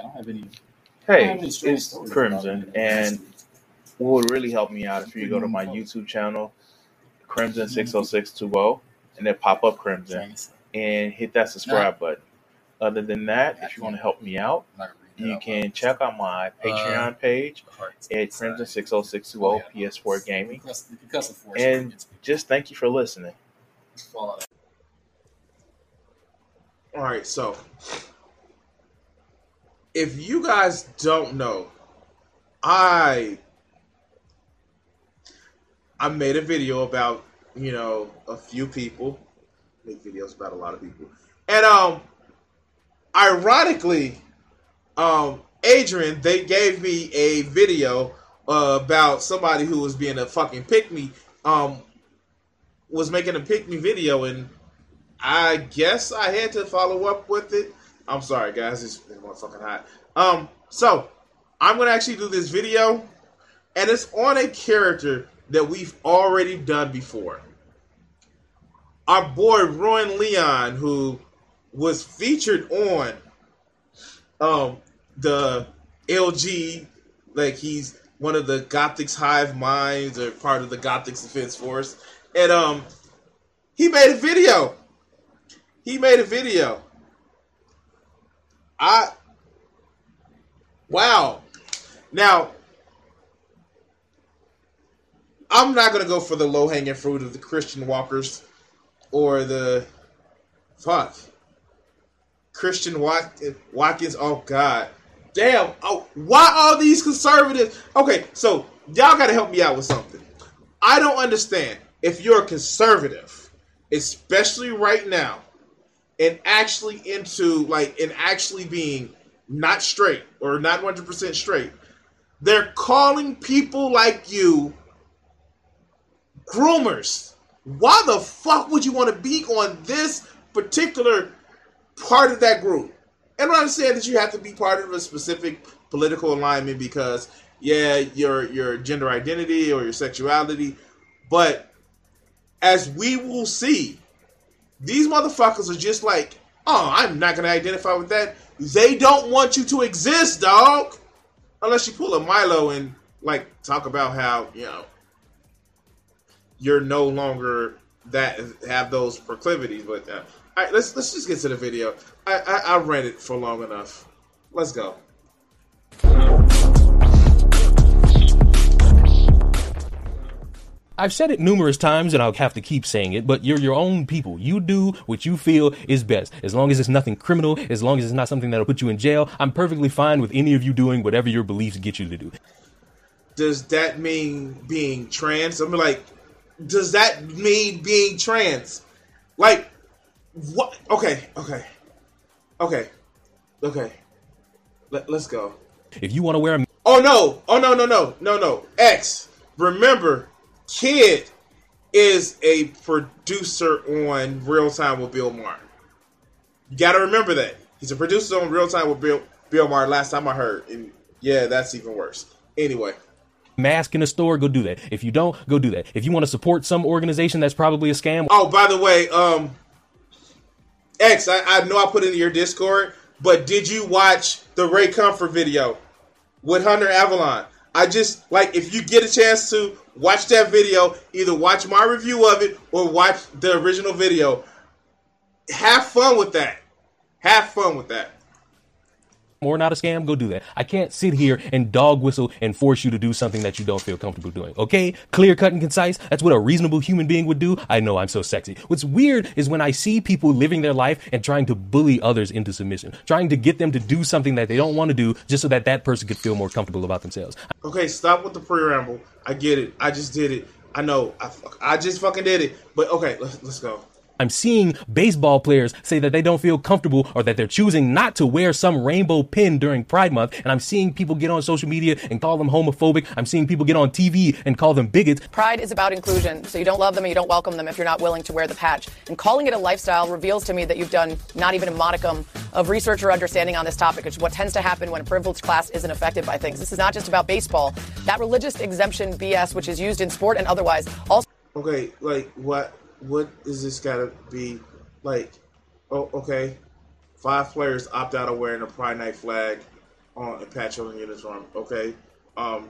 I don't have any. Hey, it's Crimson, and what would really help me out if you go to my YouTube channel, Crimson six oh six two oh, and then pop up Crimson and hit that subscribe button. Other than that, if you want to help me out, you can check out my Patreon page at Crimson six oh six two oh PS4 Gaming, and just thank you for listening. All right, so if you guys don't know, I I made a video about you know a few people. Make videos about a lot of people, and um, ironically, um, Adrian they gave me a video uh, about somebody who was being a fucking pick me, um, was making a pick me video, and I guess I had to follow up with it. I'm sorry, guys. It's, fucking hot. Um, so I'm gonna actually do this video, and it's on a character that we've already done before. Our boy Ruin Leon, who was featured on um the LG, like he's one of the Gothic's hive minds or part of the Gothic's defense force, and um he made a video. He made a video I wow. Now I'm not gonna go for the low hanging fruit of the Christian walkers or the fuck Christian Watkins. Oh God, damn! Oh, why all these conservatives? Okay, so y'all gotta help me out with something. I don't understand if you're a conservative, especially right now and actually into like and actually being not straight or not 100% straight. They're calling people like you groomers. Why the fuck would you want to be on this particular part of that group? And i understand that you have to be part of a specific political alignment because yeah your your gender identity or your sexuality but as we will see these motherfuckers are just like, oh, I'm not gonna identify with that. They don't want you to exist, dog. Unless you pull a Milo and like talk about how you know you're no longer that have those proclivities. But uh, all right, let's let's just get to the video. I, I I read it for long enough. Let's go. I've said it numerous times and I'll have to keep saying it, but you're your own people. You do what you feel is best. As long as it's nothing criminal, as long as it's not something that'll put you in jail, I'm perfectly fine with any of you doing whatever your beliefs get you to do. Does that mean being trans? I'm like, does that mean being trans? Like, what? Okay, okay, okay, okay. Let, let's go. If you want to wear a. Oh no! Oh no! No! No! No! No! X. Remember, Kid is a producer on Real Time with Bill Maher. You got to remember that he's a producer on Real Time with Bill Bill Maher. Last time I heard, and yeah, that's even worse. Anyway, mask in a store, go do that. If you don't, go do that. If you want to support some organization that's probably a scam. Oh, by the way, um, X, I, I know I put it in your Discord, but did you watch the Ray Comfort video with Hunter Avallone? I just like if you get a chance to watch that video, either watch my review of it or watch the original video. Have fun with that. Have fun with that. Or not a scam, go do that. I can't sit here and dog whistle and force you to do something that you don't feel comfortable doing. Okay? Clear cut and concise. That's what a reasonable human being would do. I know I'm so sexy. What's weird is when I see people living their life and trying to bully others into submission, trying to get them to do something that they don't want to do just so that that person could feel more comfortable about themselves. Okay, stop with the preamble. I get it. I just did it. I know. I, I just fucking did it. But okay, let's, let's go. I'm seeing baseball players say that they don't feel comfortable or that they're choosing not to wear some rainbow pin during Pride Month. And I'm seeing people get on social media and call them homophobic. I'm seeing people get on TV and call them bigots. Pride is about inclusion. So you don't love them and you don't welcome them if you're not willing to wear the patch. And calling it a lifestyle reveals to me that you've done not even a modicum of research or understanding on this topic, which is what tends to happen when a privileged class isn't affected by things. This is not just about baseball. That religious exemption BS, which is used in sport and otherwise, also. Okay, like what? What is this got to be like? Oh, okay. Five players opt out of wearing a Pride Night flag. on a patch on uniform. Okay. Um.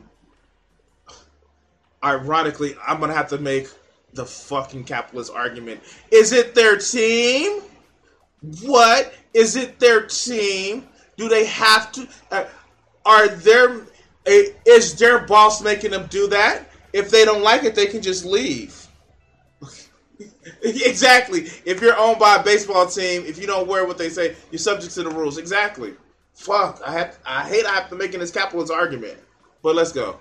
Ironically, I'm gonna have to make the fucking capitalist argument. Is it their team? What is it their team? Do they have to? Uh, are there? Is their boss making them do that? If they don't like it, they can just leave. exactly. If you're owned by a baseball team, if you don't wear what they say, you're subject to the rules. Exactly. Fuck. I have. I hate. I have to make this capitalist argument. But let's go.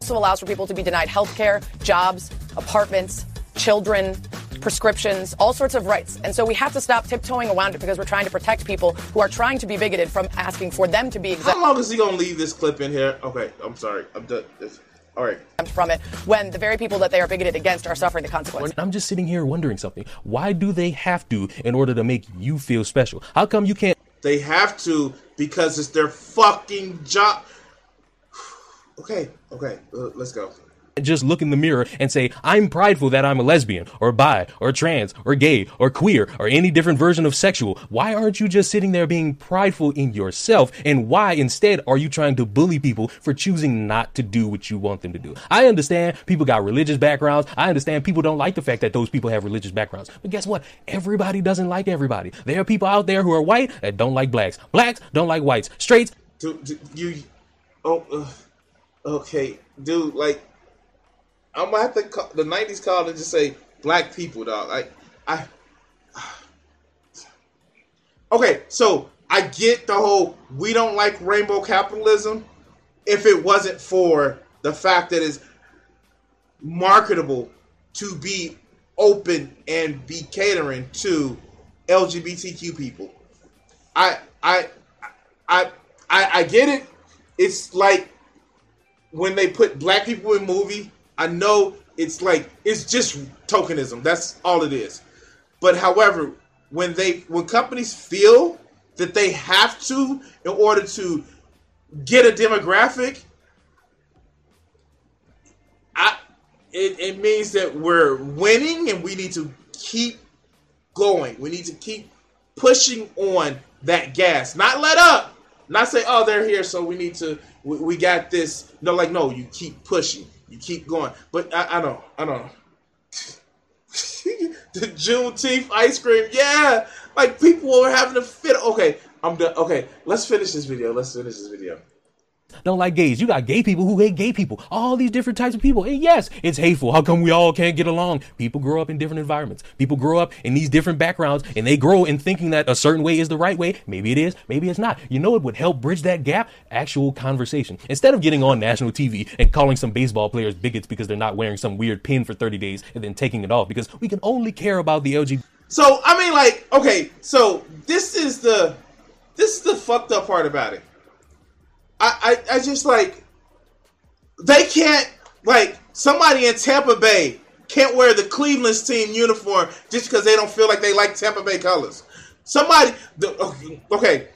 Also allows for people to be denied health care, jobs, apartments, children, prescriptions, all sorts of rights. And so we have to stop tiptoeing around it because we're trying to protect people who are trying to be bigoted from asking for them to be. Exa- How long is he gonna leave this clip in here? Okay, I'm sorry. I'm done. All right. From it when the very people that they are bigoted against are suffering the consequences. I'm just sitting here wondering something. Why do they have to in order to make you feel special? How come you can't? They have to because it's their fucking job. Okay, okay, uh, let's go just look in the mirror and say, I'm prideful that I'm a lesbian or bi or trans or gay or queer or any different version of sexual. Why aren't you just sitting there being prideful in yourself? And why instead are you trying to bully people for choosing not to do what you want them to do? I understand people got religious backgrounds. I understand people don't like the fact that those people have religious backgrounds. But guess what? Everybody doesn't like everybody. There are people out there who are white that don't like blacks. Blacks don't like whites. Straights. Do, do you, oh, uh, okay, dude, like, I'm gonna have to call, the '90s call and just say black people, dog. Like I. Okay, so I get the whole we don't like rainbow capitalism. If it wasn't for the fact that it's marketable to be open and be catering to LGBTQ people, I I I I, I get it. It's like when they put black people in movie I know it's like it's just tokenism. That's all it is. But however, when they when companies feel that they have to in order to get a demographic, I it, it means that we're winning and we need to keep going. We need to keep pushing on that gas. Not let up. Not say, oh, they're here, so we need to we, we got this. No, like no, you keep pushing. You keep going, but I, I don't, I don't. the Juneteenth ice cream, yeah, like people were having a fit. Okay, I'm done. Okay, let's finish this video. Let's finish this video don't like gays. You got gay people who hate gay people. All these different types of people. And yes, it's hateful. How come we all can't get along? People grow up in different environments. People grow up in these different backgrounds and they grow in thinking that a certain way is the right way. Maybe it is, maybe it's not. You know it would help bridge that gap? Actual conversation. Instead of getting on national TV and calling some baseball players bigots because they're not wearing some weird pin for 30 days and then taking it off because we can only care about the LGBT. So, I mean like, okay, so this is the this is the fucked up part about it I, I, I just like they can't like somebody in Tampa Bay can't wear the Cleveland's team uniform just because they don't feel like they like Tampa Bay colors. Somebody, the, okay,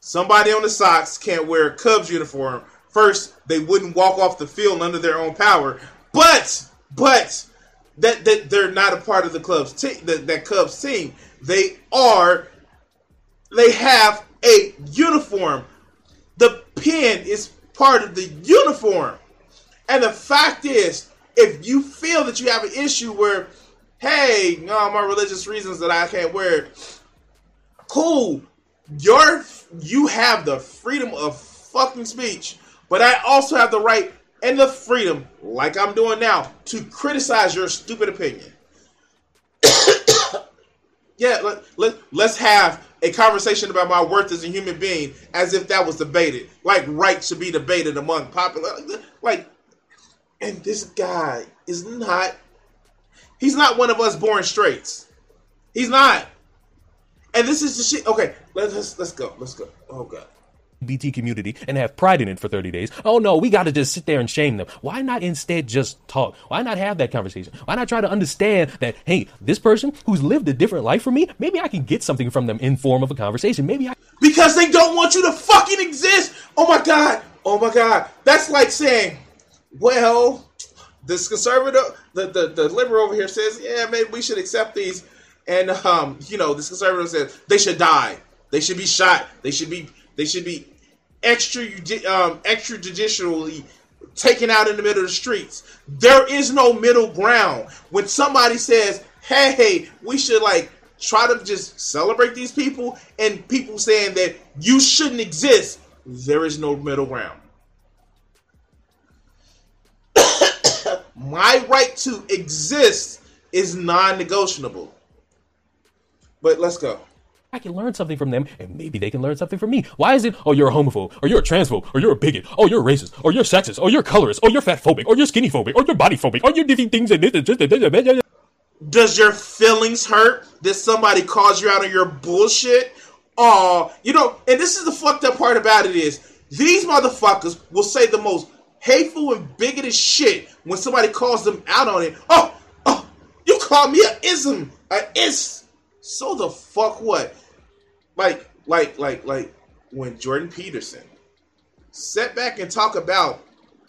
somebody on the Sox can't wear a Cubs uniform. First, they wouldn't walk off the field under their own power, but but that, that they're not a part of the club's team. That, that Cubs team, they are. They have a uniform the pin is part of the uniform. And the fact is, if you feel that you have an issue where, hey, no, my religious reasons that I can't wear it, cool. Your you have the freedom of fucking speech, but I also have the right and the freedom, like I'm doing now, to criticize your stupid opinion. yeah, let, let, let's have a conversation about my worth as a human being as if that was debated. Like right should be debated among popular like and this guy is not he's not one of us born straights. He's not. And this is the shit. Okay, let's let's go. Let's go. Oh god. BT community and have pride in it for 30 days. Oh no, we got to just sit there and shame them. Why not instead just talk? Why not have that conversation? Why not try to understand that, hey, this person who's lived a different life from me, maybe I can get something from them in form of a conversation. Maybe I. Because they don't want you to fucking exist. Oh my God. Oh my God. That's like saying, well, this conservative, the, the, the liberal over here says, yeah, maybe we should accept these. And, um, you know, this conservative says they should die. They should be shot. They should be, they should be extra um, extrajudicially taken out in the middle of the streets. There is no middle ground. When somebody says, "Hey, hey, we should like try to just celebrate these people," and people saying that you shouldn't exist, there is no middle ground. My right to exist is non-negotiable. But let's go. I can learn something from them, and maybe they can learn something from me. Why is it, oh, you're a homophobe, or you're a transphobe, or you're a bigot, oh, you're racist, or you're sexist, or you're colorist, or you're fatphobic, or you're skinny phobic, or you're body phobic, or you're different things and this Does your feelings hurt that somebody calls you out on your bullshit? Oh, you know, and this is the fucked up part about it is these motherfuckers will say the most hateful and bigoted shit when somebody calls them out on it. Oh, oh, you call me a ism, a is. So the fuck what? Like, like, like, like when Jordan Peterson sat back and talk about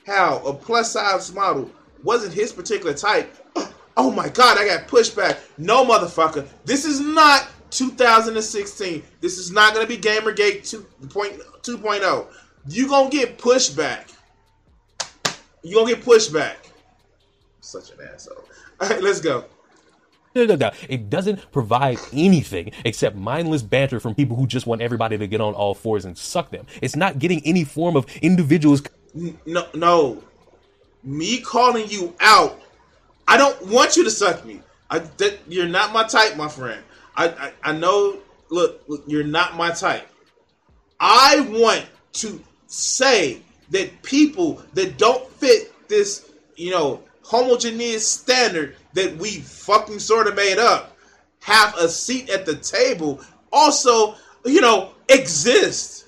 how a plus size model wasn't his particular type. Oh my God, I got pushback. No, motherfucker. This is not 2016. This is not to be Gamergate 2.0. You to get pushback. You to get pushback. Such an asshole. All right, let's go. It doesn't provide anything except mindless banter from people who just want everybody to get on all fours and suck them. It's not getting any form of individuals. No, no. Me calling you out, I don't want you to suck me. I, that, you're not my type, my friend. I, I, I know. Look, look, you're not my type. I want to say that people that don't fit this, you know, homogeneous standard that we fucking sort of made up have a seat at the table also, you know, exist.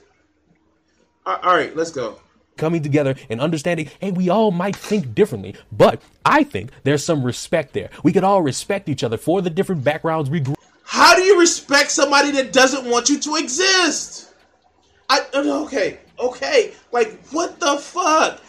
All right, let's go. Coming together and understanding, hey, we all might think differently, but I think there's some respect there. We could all respect each other for the different backgrounds we grew. How do you respect somebody that doesn't want you to exist? I okay, okay, like what the fuck?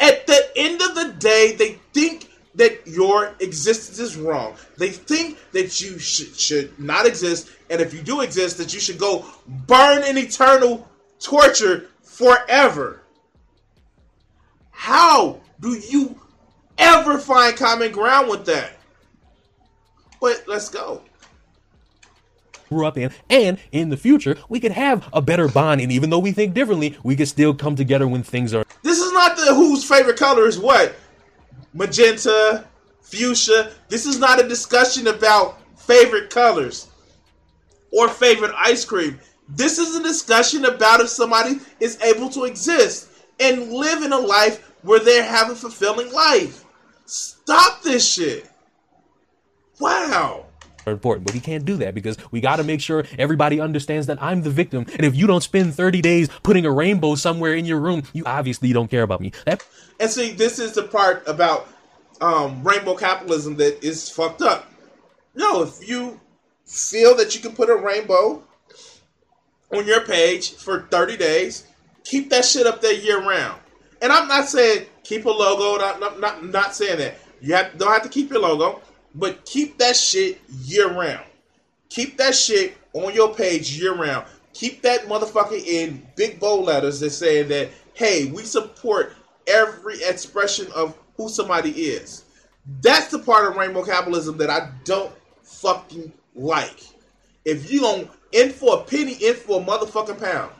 At the end of the day, they think that your existence is wrong. They think that you should, should not exist, and if you do exist, that you should go burn in eternal torture forever. How do you ever find common ground with that? But let's go grew up in, and in the future, we could have a better bond. And even though we think differently, we could still come together when things are. This is not the whose favorite color is what magenta, fuchsia. This is not a discussion about favorite colors or favorite ice cream. This is a discussion about if somebody is able to exist and live in a life where they have a fulfilling life. Stop this shit. Wow important, but we can't do that because we got to make sure everybody understands that I'm the victim. And if you don't spend 30 days putting a rainbow somewhere in your room, you obviously don't care about me. That- and see, this is the part about um, rainbow capitalism that is fucked up. No, if you feel that you can put a rainbow on your page for 30 days, keep that shit up there year round. And I'm not saying keep a logo, not, not, not, not saying that. You have, don't have to keep your logo but keep that shit year round. Keep that shit on your page year round. Keep that motherfucker in big bold letters that say that, hey, we support every expression of who somebody is. That's the part of rainbow capitalism that I don't fucking like. If you don't in for a penny, in for a motherfucking pound.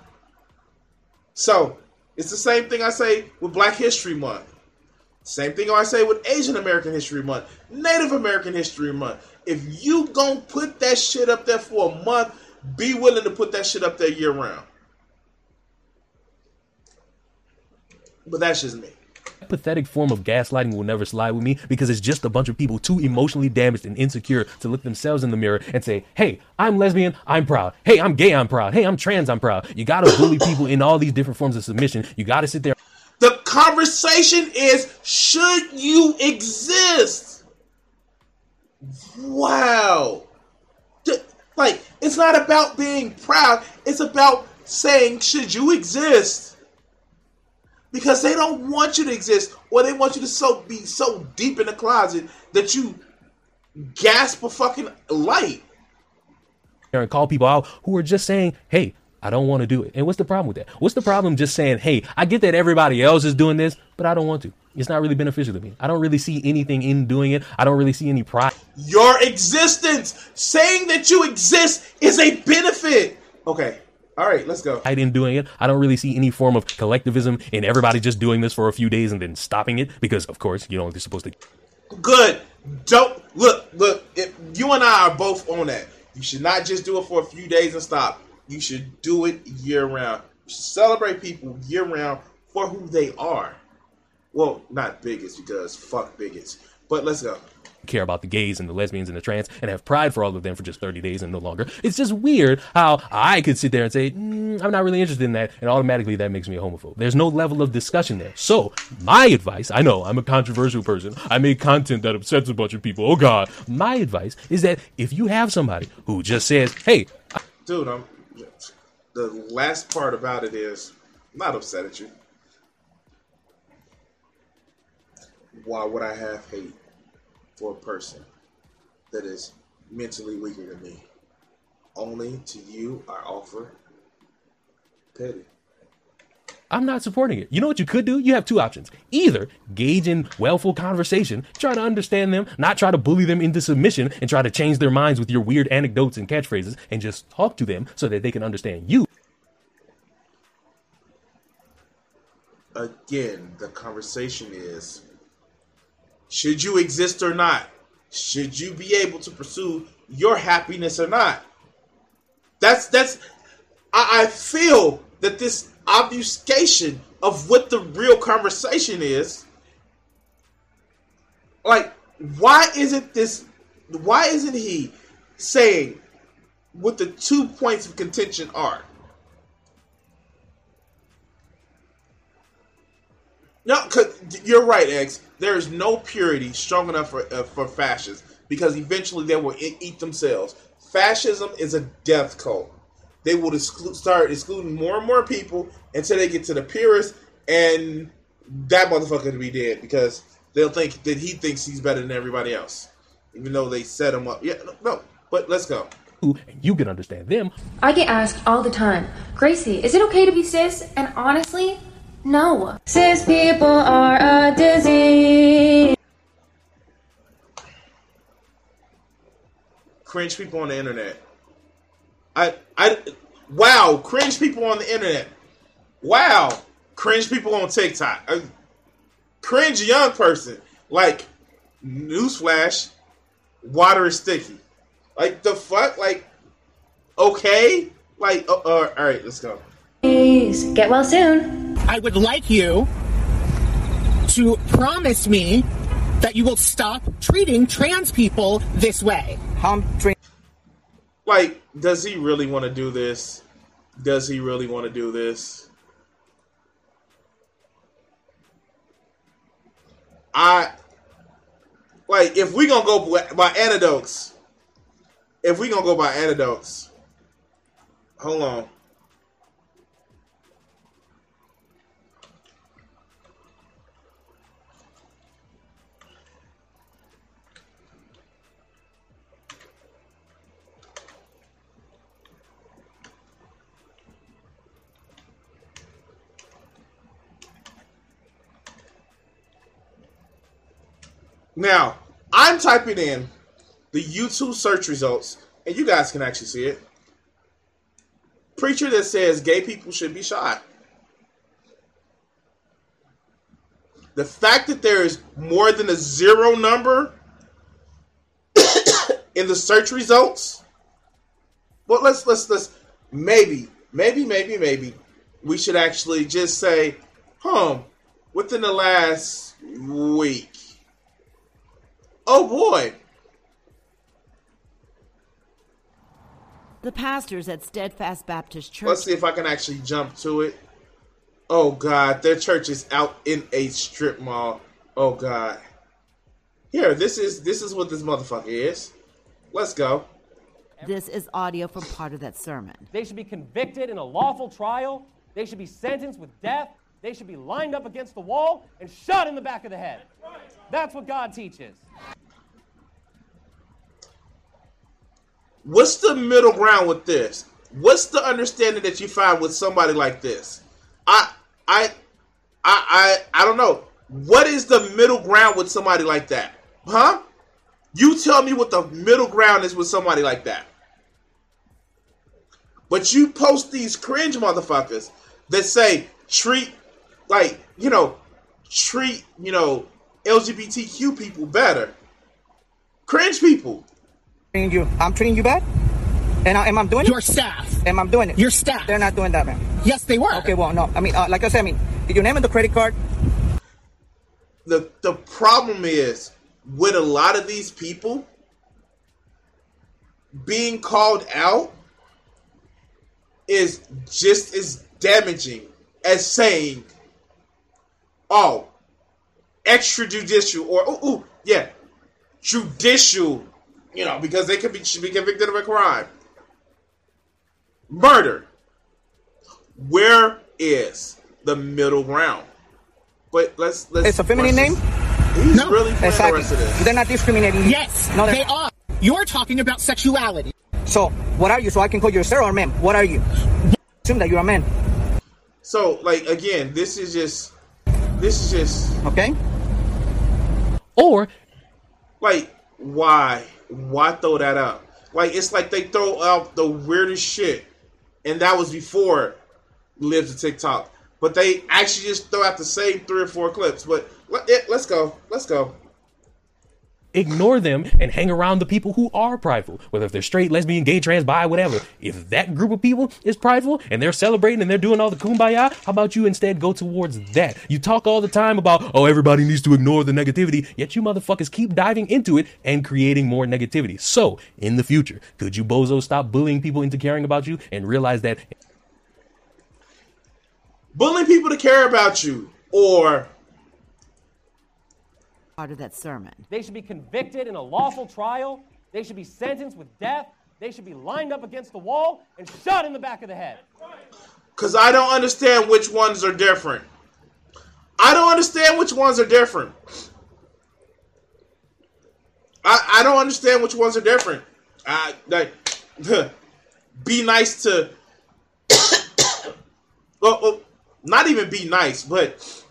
So it's the same thing I say with Black History Month. Same thing I say with Asian American History Month, Native American History Month. If you gonna put that shit up there for a month, be willing to put that shit up there year round. But that's just me. Pathetic form of gaslighting will never slide with me because it's just a bunch of people too emotionally damaged and insecure to look themselves in the mirror and say, Hey, I'm lesbian, I'm proud. Hey, I'm gay, I'm proud. Hey, I'm trans, I'm proud. You gotta bully people in all these different forms of submission. You gotta sit there. The conversation is should you exist? Wow. Like, it's not about being proud, it's about saying, should you exist? Because they don't want you to exist, or they want you to so be so deep in the closet that you gasp a fucking light. And call people out who are just saying, hey, I don't want to do it. And what's the problem with that? What's the problem just saying, hey, I get that everybody else is doing this, but I don't want to. It's not really beneficial to me. I don't really see anything in doing it. I don't really see any pride. Your existence, saying that you exist, is a benefit. Okay. All right, let's go. I didn't doing it. I don't really see any form of collectivism in everybody just doing this for a few days and then stopping it because, of course, you know they're supposed to. Good. Don't look. Look. If you and I are both on that. You should not just do it for a few days and stop. You should do it year round. celebrate people year round for who they are. Well, not bigots because fuck bigots. But let's go care about the gays and the lesbians and the trans and have pride for all of them for just 30 days and no longer. It's just weird how I could sit there and say, mm, I'm not really interested in that, and automatically that makes me a homophobe. There's no level of discussion there. So, my advice I know I'm a controversial person, I make content that upsets a bunch of people. Oh, God. My advice is that if you have somebody who just says, hey, dude, I'm. The last part about it is, I'm not upset at you. why would I have hate for a person that is mentally weaker than me? Only to you I offer pity. I'm not supporting it. You know what you could do? You have two options. Either gauge in wellful conversation, try to understand them, not try to bully them into submission and try to change their minds with your weird anecdotes and catchphrases, and just talk to them so that they can understand you. Again, the conversation is should you exist or not? Should you be able to pursue your happiness or not? That's that's I, I feel that this obfuscation of what the real conversation is like why isn't this why isn't he saying what the two points of contention are No, cause you're right, X. There is no purity strong enough for uh, for fascists because eventually they will eat themselves. Fascism is a death cult. They will exclude, start excluding more and more people until they get to the purest, and that motherfucker to be dead because they'll think that he thinks he's better than everybody else, even though they set him up. Yeah, no, but let's go. And you can understand them. I get asked all the time, Gracie, is it okay to be cis? And honestly, no. Cis people are a disease. Cringe people on the internet. I I wow, cringe people on the internet. Wow, cringe people on TikTok. A cringe young person. Like newsflash, water is sticky. Like the fuck? Like okay? Like uh, uh, all right, let's go. Please get well soon. I would like you to promise me that you will stop treating trans people this way. Like, does he really want to do this? Does he really want to do this? I like if we gonna go by antidotes. If we gonna go by antidotes, hold on. Now, I'm typing in the YouTube search results, and you guys can actually see it. Preacher that says gay people should be shot. The fact that there is more than a zero number in the search results. Well, let's let's let's maybe maybe maybe maybe we should actually just say, huh, within the last week Oh boy. The pastors at Steadfast Baptist Church. Let's see if I can actually jump to it. Oh God, their church is out in a strip mall. Oh God. Here, this is this is what this motherfucker is. Let's go. This is audio from part of that sermon. They should be convicted in a lawful trial. They should be sentenced with death. They should be lined up against the wall and shot in the back of the head. That's what God teaches. What's the middle ground with this? what's the understanding that you find with somebody like this? I I I I I don't know. What is the middle ground with somebody like that? Huh? You tell me what the middle ground is with somebody like that. But you post these cringe motherfuckers that say treat like, you know, treat, you know, LGBTQ people better. Cringe people. Treating you, I'm treating you bad? And I, am I doing it? Your staff. Am I doing it? Your staff. They're not doing that, man. Yes, they were. Okay, well, no. I mean, uh, like I said, I mean, did you name it the credit card? The the problem is with a lot of these people being called out is just as damaging as saying, "Oh, extrajudicial," or "Ooh, ooh yeah, judicial," you know, because they could be should be convicted of a crime, murder. Where is the middle ground? But let's let's. It's a feminine name. He's No. really Exactly. the rest of this. They're not discriminating. Yes, No, they're. You're talking about sexuality. So, what are you? So I can call you a sir or ma'am. What are you? Assume that you're a man. So, like again, this is just, this is just Okay. Or like why, why throw that out? Like it's like they throw out the weirdest shit, and that was before Live to TikTok. But they actually just throw out the same three or four clips. But let, let's go, let's go. Ignore them and hang around the people who are prideful, whether if they're straight, lesbian, gay, trans, bi, whatever. If that group of people is prideful and they're celebrating and they're doing all the kumbaya, how about you instead go towards that? You talk all the time about, oh, everybody needs to ignore the negativity, yet you motherfuckers keep diving into it and creating more negativity. So, in the future, could you bozos stop bullying people into caring about you and realize that Bullying people to care about you, or Part of that sermon. They should be convicted in a lawful trial. They should be sentenced with death. They should be lined up against the wall and shot in the back of the head. because I don't understand which ones are different. I don't understand which ones are different. I, I don't understand which ones are different. I like be nice to well, well, not even be nice, but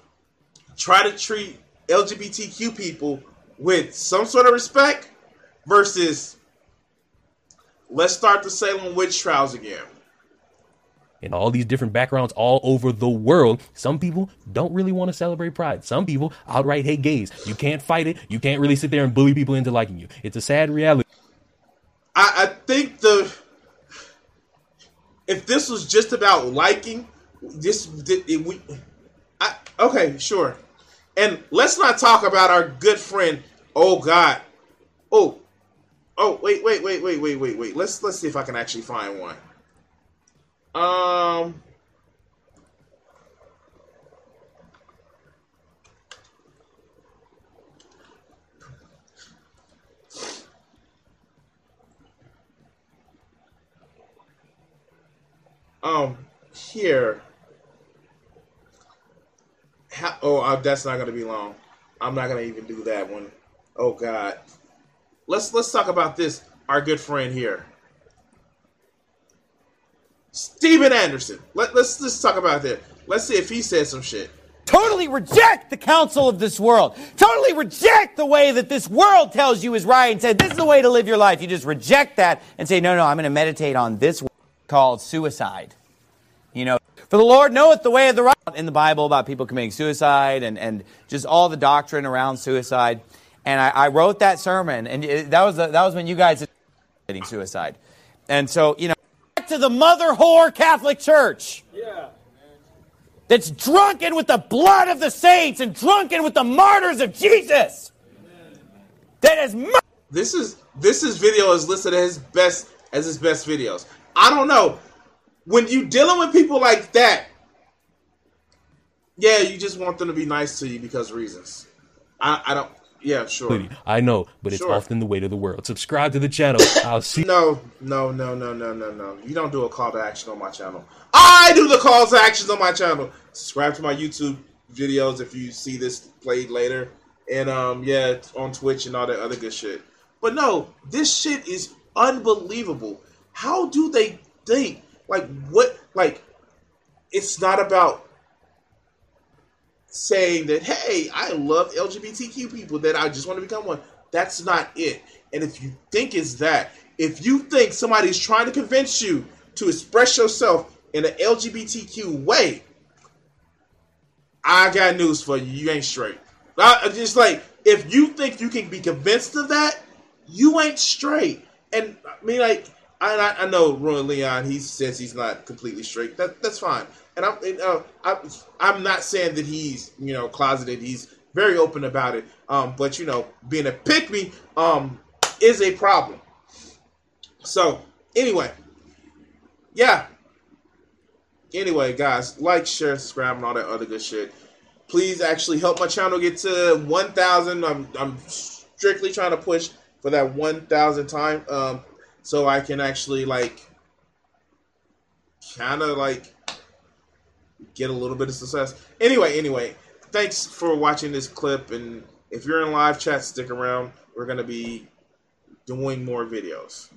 try to treat LGBTQ people with some sort of respect versus let's start the Salem witch trials again. in all these different backgrounds all over the world, some people don't really want to celebrate pride. Some people outright hate gays. You can't fight it. You can't really sit there and bully people into liking you. It's a sad reality. I, I think the if this was just about liking this, it, we, I, okay, sure, and let's not talk about our good friend. Oh God, oh, oh, wait, wait, wait, wait, wait, wait, wait. Let's let's see if I can actually find one. Um. Um, here. How, oh, that's not gonna be long. I'm not gonna even do that one. Oh God. Let's let's talk about this. Our good friend here, Steven Anderson. Let, let's let's talk about that. Let's see if he says some shit. Totally reject the counsel of this world. Totally reject the way that this world tells you is right and said this is the way to live your life. You just reject that and say, no, no, I'm going to meditate on this called suicide. You know, for the Lord knoweth the way of the right in the Bible about people committing suicide and, and just all the doctrine around suicide. And I, I wrote that sermon, and it, that was the, that was when you guys committing suicide. And so, you know, back to the mother whore Catholic Church. Yeah. That's drunken with the blood of the saints and drunken with the martyrs of Jesus. That is mur- This is this is video is listed as his best as his best videos. I don't know. When you dealing with people like that, yeah, you just want them to be nice to you because reasons. I, I don't. Yeah, sure. I know, but it's often the way to the world. Subscribe to the channel. I'll see. No, no, no, no, no, no, no. You don't do a call to action on my channel. I do the calls to actions on my channel. Subscribe to my YouTube videos if you see this played later. And um yeah, on Twitch and all that other good shit. But no, this shit is unbelievable. How do they think Like what? Like it's not about saying that hey, I love LGBTQ people that I just want to become one. That's not it. And if you think it's that, if you think somebody's trying to convince you to express yourself in an LGBTQ way, I got news for you. You ain't straight. I, just like if you think you can be convinced of that, you ain't straight. And I mean, like I, I know Roy Leon. He says he's not completely straight. That that's fine. And I'm uh, I, I'm not saying that he's you know closeted. He's very open about it. Um, but you know, being a pick me um is a problem. So anyway, yeah. Anyway, guys, like, share, subscribe, and all that other good shit. Please actually help my channel get to 1,000. I'm I'm strictly trying to push for that 1,000 time, um, so I can actually like kind of like get a little bit of success. Anyway, anyway, thanks for watching this clip, and if you're in live chat, stick around. We're gonna be doing more videos.